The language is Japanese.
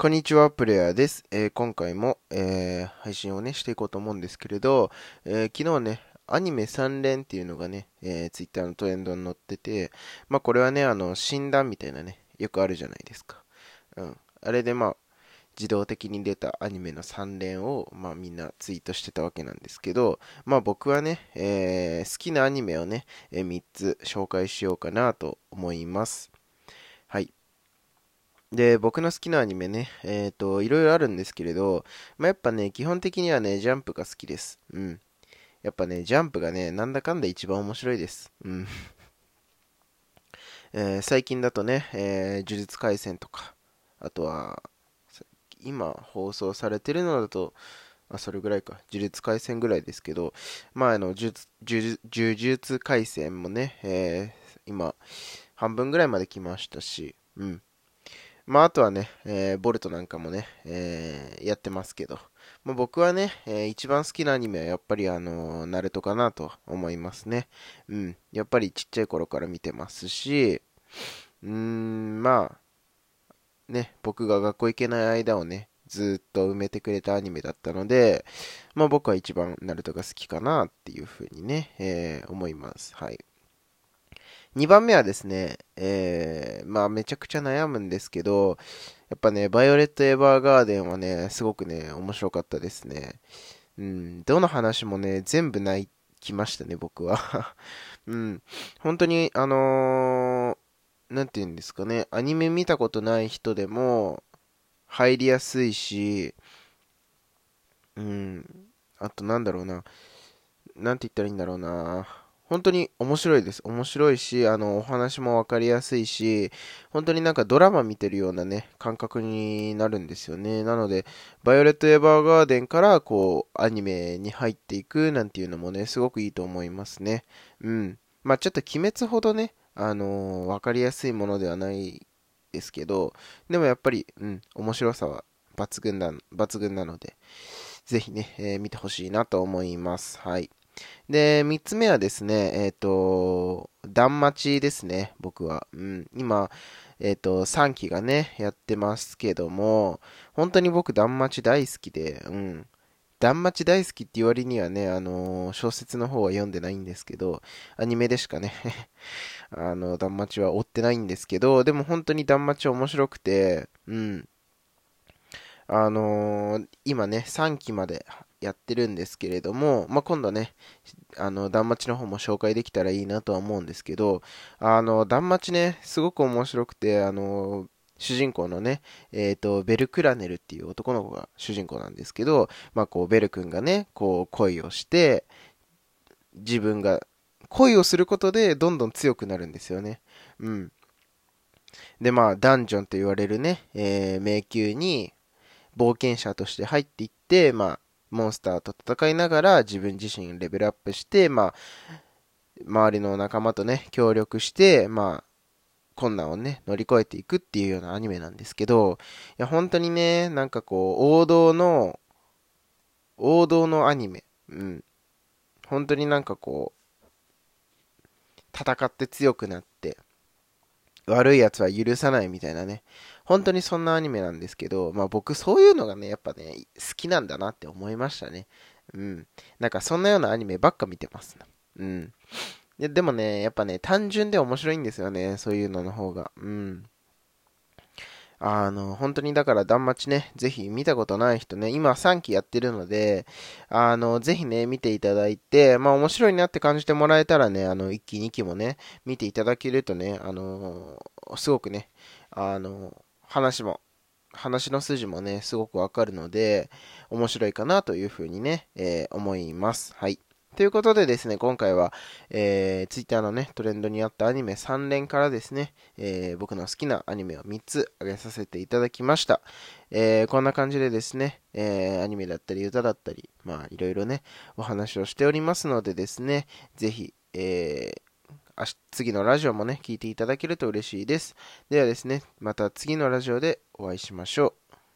こんにちは、プレイヤーです。えー今回も、えー配信をね、していこうと思うんですけれど、えー昨日ね、アニメ3連っていうのがね、えー、ツイッターのトレンドに載ってて、まあこれはね、あの、診断みたいなね、よくあるじゃないですか。うん。あれでまあ、自動的に出たアニメの3連を、まあみんなツイートしてたわけなんですけど、まあ僕はね、えー好きなアニメをね、え3つ紹介しようかなと思います。はい。で、僕の好きなアニメね、えっと、いろいろあるんですけれど、まあ、やっぱね、基本的にはね、ジャンプが好きです。うん。やっぱね、ジャンプがね、なんだかんだ一番面白いです。うん。えー最近だとね、えー呪術廻戦とか、あとは、今放送されてるのだと、あ、それぐらいか、呪術廻戦ぐらいですけど、まあ、あの、呪術呪術呪術廻戦もね、えー今、半分ぐらいまで来ましたし、うん。まあ、あとはね、えーボルトなんかもね、えーやってますけど、まあ、僕はね、えー一番好きなアニメはやっぱりあのーナルトかなと思いますね。うん。やっぱりちっちゃい頃から見てますし、うーん、まあ、ね、僕が学校行けない間をね、ずっと埋めてくれたアニメだったので、まあ僕は一番ナルトが好きかなっていうふうにね、えー思います。はい。2番目はですね、えーまあめちゃくちゃ悩むんですけど、やっぱね、バイオレット・エヴァーガーデンはね、すごくね、面白かったですね。うん、どの話もね、全部泣きましたね、僕は。うん、本当に、あのーなんて言うんですかね、アニメ見たことない人でも入りやすいし、うん、あとなんだろうな、なんて言ったらいいんだろうな。本当に面白いです。面白いし、あの、お話もわかりやすいし、本当になんかドラマ見てるようなね、感覚になるんですよね。なので、バイオレット・エヴァーガーデンから、こう、アニメに入っていくなんていうのもね、すごくいいと思いますね。うん。まあちょっと鬼滅ほどね、あのーわかりやすいものではないですけど、でもやっぱり、うん、面白さは抜群だ、抜群なので、ぜひね、えー見てほしいなと思います。はい。で、三つ目はですね、えっ、と、断末ですね、僕は。うん、今、えっ、と、3期がね、やってますけども、本当に僕、断末大好きで、うん。断末大好きって言われにはね、あのー小説の方は読んでないんですけど、アニメでしかね、あの、断末は追ってないんですけど、でも本当に断末面白くて、うん。あのー今ね、3期までやってるんですけれども、まあ、今度ね、あの、断末の方も紹介できたらいいなとは思うんですけど、あの、断末ね、すごく面白くて、あの、主人公のね、えっと、ベルクラネルっていう男の子が主人公なんですけど、まあ、こう、ベル君がね、こう、恋をして、自分が、恋をすることでどんどん強くなるんですよね。うん。で、まあ、ダンジョンと言われるね、えー迷宮に冒険者として入っていって、まあ、モンスターと戦いながら自分自身レベルアップして、まあ、周りの仲間とね、協力して、まあ、困難をね、乗り越えていくっていうようなアニメなんですけど、いや、本当にね、なんかこう、王道の、王道のアニメ。うん。本当になんかこう、戦って強くなって、悪いやつは許さないみたいなね。本当にそんなアニメなんですけど、まあ僕そういうのがね、やっぱね、好きなんだなって思いましたね。うん。なんかそんなようなアニメばっか見てます。うん。ででもね、やっぱね、単純で面白いんですよね。そういうのの方が。うん。あの、本当にだから、断末ね、ぜひ見たことない人ね、今3期やってるので、あの、ぜひね、見ていただいて、まあ面白いなって感じてもらえたらね、あの、1期2期もね、見ていただけるとね、あの、すごくね、あの、話も、話の筋もね、すごくわかるので、面白いかなというふうにね、えー思います。はい。ということでですね、今回は、えー、Twitter のね、トレンドにあったアニメ3連からですね、えー僕の好きなアニメを3つ挙げさせていただきました。えーこんな感じでですね、えーアニメだったり歌だったり、まあいろいろね、お話をしておりますのでですね、ぜひ、えー次のラジオもね、聞いていただけると嬉しいです。ではですね、また次のラジオでお会いしましょう。